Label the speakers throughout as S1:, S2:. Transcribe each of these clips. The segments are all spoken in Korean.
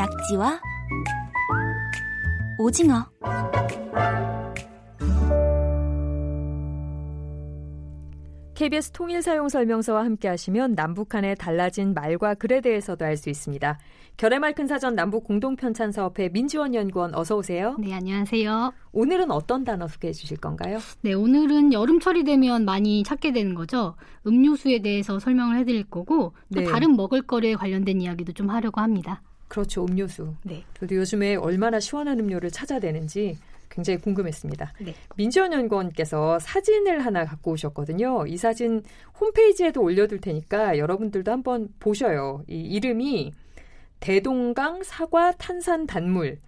S1: 낙지와 오징어
S2: KBS 통일 사용 설명서와 함께 하시면 남북한의 달라진 말과 글에 대해서도 알 수 있습니다. 결의말 큰 사전 남북 공동 편찬 사업회 민지원 연구원 어서 오세요.
S3: 네, 안녕하세요.
S2: 오늘은 어떤 단어 소개해 주실 건가요?
S3: 네, 오늘은 여름철이 되면 많이 찾게 되는 거죠. 음료수에 대해서 설명을 해 드릴 거고 또
S2: 네.
S3: 다른 먹을거리에 관련된 이야기도 좀 하려고 합니다.
S2: 그렇죠, 음료수.
S3: 네.
S2: 저도 요즘에 얼마나 시원한 음료를 찾아내는지 굉장히 궁금했습니다.
S3: 네.
S2: 민지원 연구원께서 사진을 하나 갖고 오셨거든요. 이 사진 홈페이지에도 올려둘 테니까 여러분들도 한번 보셔요. 이 이름이 대동강 사과 탄산 단물,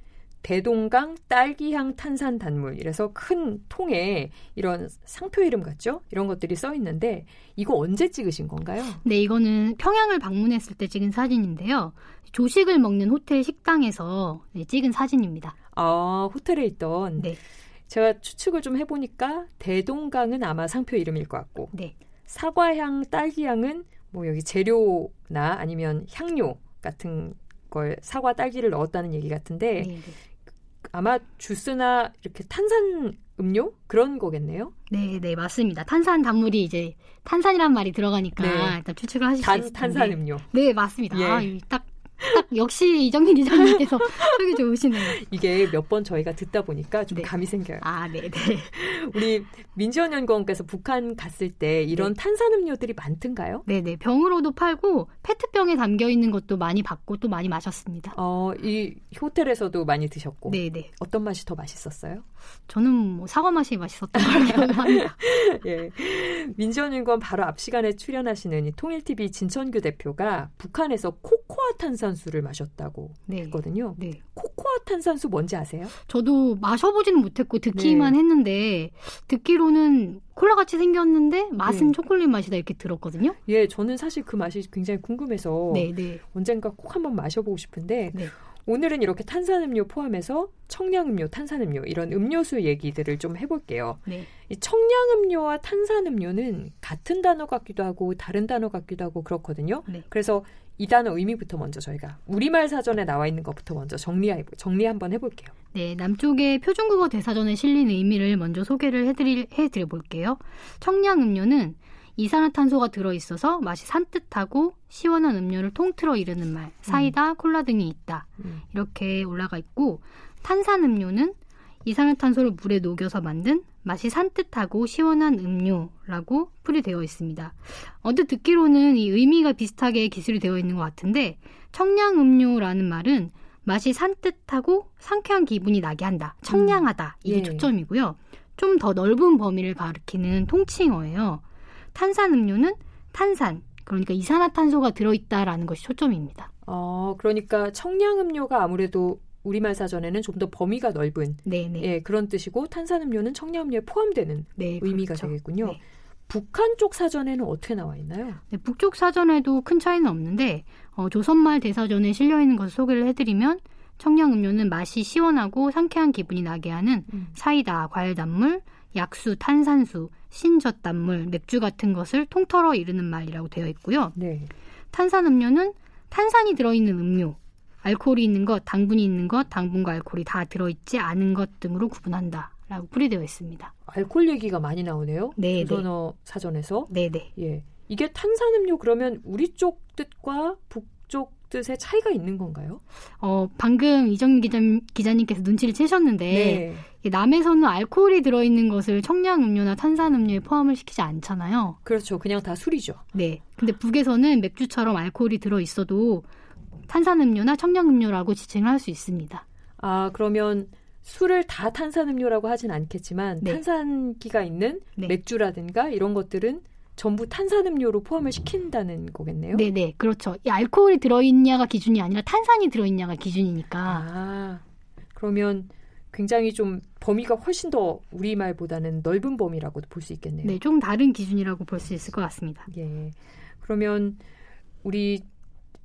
S2: 대동강 딸기향 탄산 단물. 이래서 큰 통에 이런 상표 이름 같죠? 이런 것들이 써 있는데 이거 언제 찍으신 건가요?
S3: 네, 이거는 평양을 방문했을 때 찍은 사진인데요. 조식을 먹는 호텔 식당에서 네, 찍은 사진입니다.
S2: 아, 호텔에 있던
S3: 네.
S2: 제가 추측을 좀 해보니까 대동강은 아마 상표 이름일 것 같고
S3: 네.
S2: 사과향, 딸기향은 뭐 여기 재료나 아니면 향료 같은 걸 사과, 딸기를 넣었다는 얘기 같은데
S3: 네, 네.
S2: 아마 주스나 이렇게 탄산 음료 그런 거겠네요.
S3: 네, 네, 맞습니다. 탄산 단물이 이제 탄산이란 말이 들어가니까
S2: 네.
S3: 일단 추측을 하실
S2: 수단
S3: 있을 텐데.
S2: 탄산 음료.
S3: 네, 맞습니다.
S2: 예.
S3: 아, 딱 역시 이정민 기자님께서 속이 좋으시네요.
S2: 이게 몇 번 저희가 듣다 보니까 좀
S3: 네.
S2: 감이 생겨요.
S3: 아, 네, 네.
S2: 우리 민지원 연구원께서 북한 갔을 때 이런 탄산 음료들이 많던가요?
S3: 네 네 병으로도 팔고 페트병에 담겨 있는 것도 많이 받고 또 많이 마셨습니다.
S2: 어, 이 호텔에서도 많이 드셨고
S3: 네 네
S2: 어떤 맛이 더 맛있었어요?
S3: 저는 뭐 사과 맛이 맛있었던 걸 기억합니다.
S2: 예. 민지원 연구원 바로 앞 시간에 출연하시는 이 통일TV 진천규 대표가 북한에서 코코아 탄산수를 마셨다고
S3: 네.
S2: 했거든요.
S3: 네.
S2: 코코아 탄산수 뭔지 아세요?
S3: 저도 마셔보지는 못했고 듣기만 했는데 듣기로는 콜라 같이 생겼는데 맛은
S2: 네.
S3: 초콜릿 맛이다 이렇게 들었거든요.
S2: 예, 저는 사실 그 맛이 굉장히 궁금해서
S3: 네네
S2: 언젠가 꼭 한번 마셔보고 싶은데
S3: 네.
S2: 오늘은 이렇게 탄산음료 포함해서 청량음료, 탄산음료 이런 음료수 얘기들을 좀 해볼게요.
S3: 네.
S2: 이 청량음료와 탄산음료는 같은 단어 같기도 하고 다른 단어 같기도 하고 그렇거든요.
S3: 네.
S2: 그래서 이 단어 의미부터 먼저 저희가 우리말 사전에 나와 있는 것부터 먼저 정리 정리 한번 해볼게요.
S3: 네, 남쪽의 표준국어 대사전에 실린 의미를 먼저 소개를 해드릴, 해드려 볼게요. 청량 음료는 이산화탄소가 들어있어서 맛이 산뜻하고 시원한 음료를 통틀어 이르는 말, 사이다, 콜라 등이 있다.
S2: 음.
S3: 이렇게 올라가 있고, 탄산 음료는 이산화탄소를 물에 녹여서 만든 맛이 산뜻하고 시원한 음료라고 풀이되어 있습니다. 언뜻 듣기로는 이 의미가 비슷하게 기술이 되어 있는 것 같은데, 청량 음료라는 말은 맛이 산뜻하고 상쾌한 기분이 나게 한다. 청량하다. 이게
S2: 예.
S3: 초점이고요. 좀 더 넓은 범위를 가리키는 통칭어예요. 탄산 음료는 탄산, 그러니까 이산화탄소가 들어있다라는 것이 초점입니다.
S2: 어, 그러니까 청량 음료가 아무래도 우리말 사전에는 좀 더 범위가 넓은
S3: 네네.
S2: 예, 그런 뜻이고 탄산음료는 청량음료에 포함되는
S3: 네,
S2: 의미가
S3: 그렇죠.
S2: 되겠군요.
S3: 네.
S2: 북한 쪽 사전에는 어떻게 나와 있나요?
S3: 네, 북쪽 사전에도 큰 차이는 없는데 어, 조선말 대사전에 실려 있는 것을 소개를 해드리면 청량음료는 맛이 시원하고 상쾌한 기분이 나게 하는
S2: 음.
S3: 사이다, 과일단물, 약수, 탄산수, 신젓단물, 맥주 같은 것을 통틀어 이르는 말이라고 되어 있고요.
S2: 네.
S3: 탄산음료는 탄산이 들어있는 음료, 알코올이 있는 것, 당분이 있는 것, 당분과 알코올이 다 들어있지 않은 것 등으로 구분한다 라고 풀이되어 있습니다.
S2: 알코올 얘기가 많이 나오네요.
S3: 네,
S2: 조선어 사전에서.
S3: 네 네.
S2: 예. 이게 탄산음료 그러면 우리 쪽 뜻과 북쪽 뜻의 차이가 있는 건가요?
S3: 어, 방금 이정 기자, 기자님께서 눈치를 채셨는데
S2: 네.
S3: 이 남에서는 알코올이 들어있는 것을 청량음료나 탄산음료에 포함을 시키지 않잖아요.
S2: 그렇죠. 그냥 다 술이죠.
S3: 네. 근데 북에서는 맥주처럼 알코올이 들어있어도 탄산음료나 청량음료라고 지칭을 할 수 있습니다.
S2: 아, 그러면 술을 다 탄산음료라고 하진 않겠지만
S3: 네.
S2: 탄산기가 있는
S3: 네.
S2: 맥주라든가 이런 것들은 전부 탄산음료로 포함을 시킨다는 거겠네요.
S3: 네 네. 그렇죠. 이 알코올이 들어있냐가 기준이 아니라 탄산이 들어있냐가 기준이니까.
S2: 아, 그러면 굉장히 좀 범위가 훨씬 더 우리말보다는 넓은 범위라고도 볼 수 있겠네요.
S3: 네. 좀 다른 기준이라고 볼 수 있을 것 같습니다.
S2: 예. 그러면 우리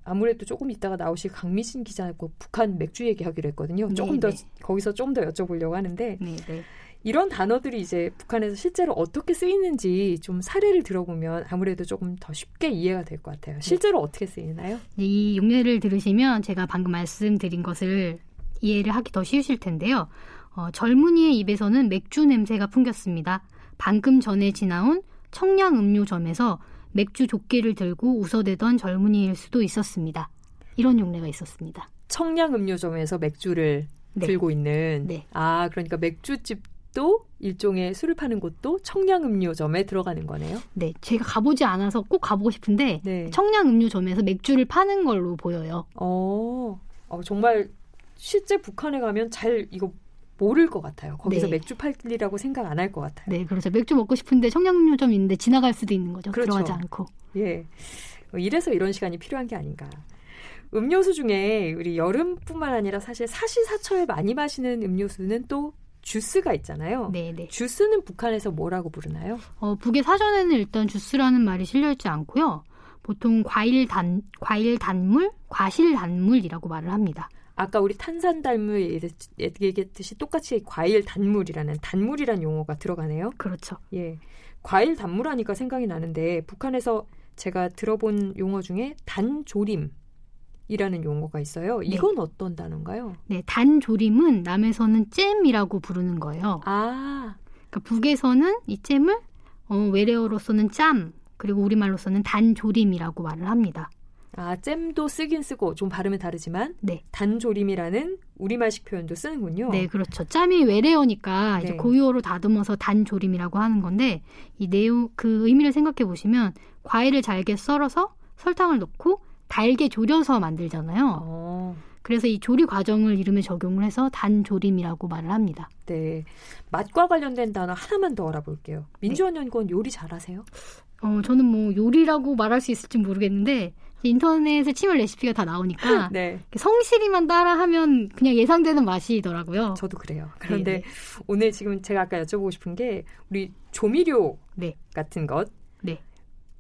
S2: 아무래도 조금 이따가 나오실 강미진 기자하고 북한 맥주 얘기하기로 했거든요. 조금
S3: 네,
S2: 더
S3: 네.
S2: 거기서 좀 더 여쭤보려고 하는데
S3: 네, 네.
S2: 이런 단어들이 이제 북한에서 실제로 어떻게 쓰이는지 좀 사례를 들어보면 아무래도 조금 더 쉽게 이해가 될 것 같아요. 실제로 네. 어떻게 쓰이나요?
S3: 이 용례를 들으시면 제가 방금 말씀드린 것을 이해를 하기 더 쉬우실 텐데요. 어, 젊은이의 입에서는 맥주 냄새가 풍겼습니다. 방금 전에 지나온 청량 음료점에서 맥주 조끼를 들고 웃어대던 젊은이일 수도 있었습니다. 이런 용례가 있었습니다.
S2: 청량 음료점에서 맥주를 네. 들고 있는 네. 아 그러니까 맥주집도 일종의 술을 파는 곳도 청량 음료점에 들어가는 거네요.
S3: 네, 제가 가보지 않아서 꼭 가보고 싶은데 네. 청량 음료점에서 맥주를 파는 걸로 보여요.
S2: 어, 어 정말 실제 북한에 가면 잘 이거 모를 것 같아요. 거기서 네. 맥주 팔리라고 생각 안 할 것 같아요.
S3: 네, 그렇죠. 맥주 먹고 싶은데 청량음료점 있는데 지나갈 수도 있는 거죠. 그렇죠. 들어가지 않고.
S2: 예. 뭐 이래서 이런 시간이 필요한 게 아닌가. 음료수 중에 우리 여름뿐만 아니라 사실 사시사철에 많이 마시는 음료수는 또 주스가 있잖아요. 네네. 네. 주스는 북한에서 뭐라고 부르나요?
S3: 어, 북의 사전에는 일단 주스라는 말이 실려 있지 않고요. 보통 과일 단 과일 단물, 과실 단물이라고 말을 합니다.
S2: 아까 우리 탄산 단물 얘기했듯이 똑같이 과일 단물이라는 단물이란 용어가 들어가네요.
S3: 그렇죠.
S2: 예. 과일 단물 하니까 생각이 나는데 북한에서 제가 들어본 용어 중에 단조림 이라는 용어가 있어요. 네. 이건 네. 어떤 단어인가요?
S3: 네, 단조림은 남에서는 잼이라고 부르는 거예요.
S2: 아.
S3: 그러니까 북에서는 이 잼을 어, 외래어로서는 짬, 그리고 우리말로서는 단조림이라고 말을 합니다.
S2: 아, 잼도 쓰긴 쓰고 좀 발음은 다르지만 네. 단조림이라는 우리말식 표현도 쓰는군요.
S3: 네, 그렇죠. 짬이 외래어니까 네. 이제 고유어로 다듬어서 단조림이라고 하는 건데 이 내용 그 의미를 생각해 보시면 과일을 잘게 썰어서 설탕을 넣고 달게 졸여서 만들잖아요. 어. 그래서 이 조리 과정을 이름에 적용을 해서 단조림이라고 말을 합니다.
S2: 네. 맛과 관련된 단어 하나만 더 알아볼게요. 민주원 네. 연구원 요리 잘하세요?
S3: 어, 저는 뭐 요리라고 말할 수 있을지 모르겠는데 인터넷에 치면 레시피가 다 나오니까 네. 성실히만 따라하면 그냥 예상되는 맛이더라고요.
S2: 저도 그래요. 그런데 네네. 오늘 지금 제가 아까 여쭤보고 싶은 게 우리 조미료 네. 같은 것 네.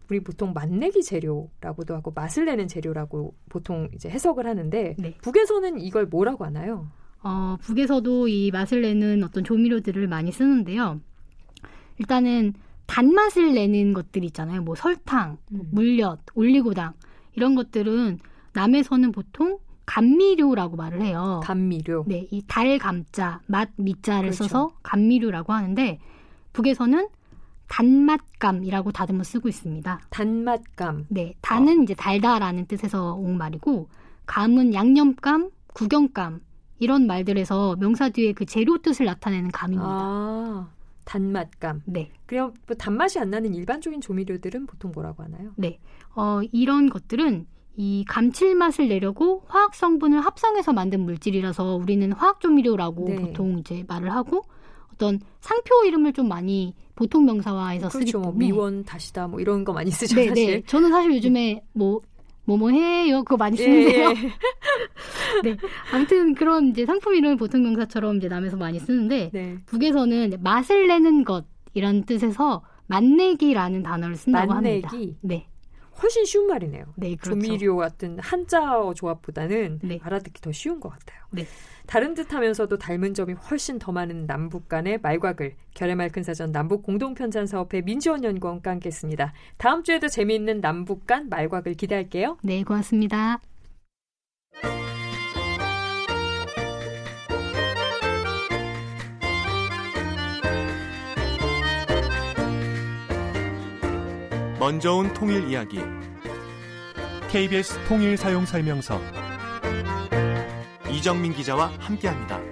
S2: 우리 보통 맛내기 재료라고도 하고 맛을 내는 재료라고 보통 이제 해석을 하는데 네. 북에서는 이걸 뭐라고 하나요?
S3: 어, 북에서도 이 맛을 내는 어떤 조미료들을 많이 쓰는데요. 일단은 단맛을 내는 것들 있잖아요. 뭐 설탕, 뭐 음. 물엿, 올리고당 이런 것들은 남에서는 보통 감미료라고 말을 해요.
S2: 감미료.
S3: 네, 이 달 감자, 맛 미자를 그렇죠. 써서 감미료라고 하는데 북에서는 단맛감이라고 다듬어 쓰고 있습니다.
S2: 단맛감.
S3: 네, 단은 어. 이제 달다라는 뜻에서 온 말이고 감은 양념감, 구경감 이런 말들에서 명사 뒤에 그 재료 뜻을 나타내는 감입니다.
S2: 아. 단맛감. 네. 그럼 뭐 단맛이 안 나는 일반적인 조미료들은 보통 뭐라고 하나요?
S3: 네. 어, 이런 것들은 이 감칠맛을 내려고 화학 성분을 합성해서 만든 물질이라서 우리는 화학 조미료라고 네. 보통 이제 말을 하고 어떤 상표 이름을 좀 많이 보통 명사화해서 그렇죠. 쓰기 때문에
S2: 미원 다시다 뭐 이런 거 많이 쓰죠 네, 사실. 네.
S3: 저는 사실 요즘에 뭐 뭐뭐 해요 그거 많이 쓰는데요. 예. 네. 아무튼 그런 이제 상품 이름을 보통 명사처럼 이제 남에서 많이 쓰는데 네. 북에서는 맛을 내는 것이란 뜻에서 맛내기라는 단어를 쓴다고 맛내기. 합니다. 네.
S2: 훨씬 쉬운 말이네요. 네, 그렇죠. 조미료 같은 한자어 조합보다는 네. 알아듣기 더 쉬운 것 같아요. 네. 다른 듯하면서도 닮은 점이 훨씬 더 많은 남북 간의 말과 글 결의말 큰 사전 남북 공동 편찬 사업회 민지원 연구원과 함께했습니다. 다음 주에도 재미있는 남북 간 말과 글 기대할게요.
S3: 네, 고맙습니다.
S1: 먼저 온 통일 이야기 KBS 통일 사용 설명서 이정민 기자와 함께합니다.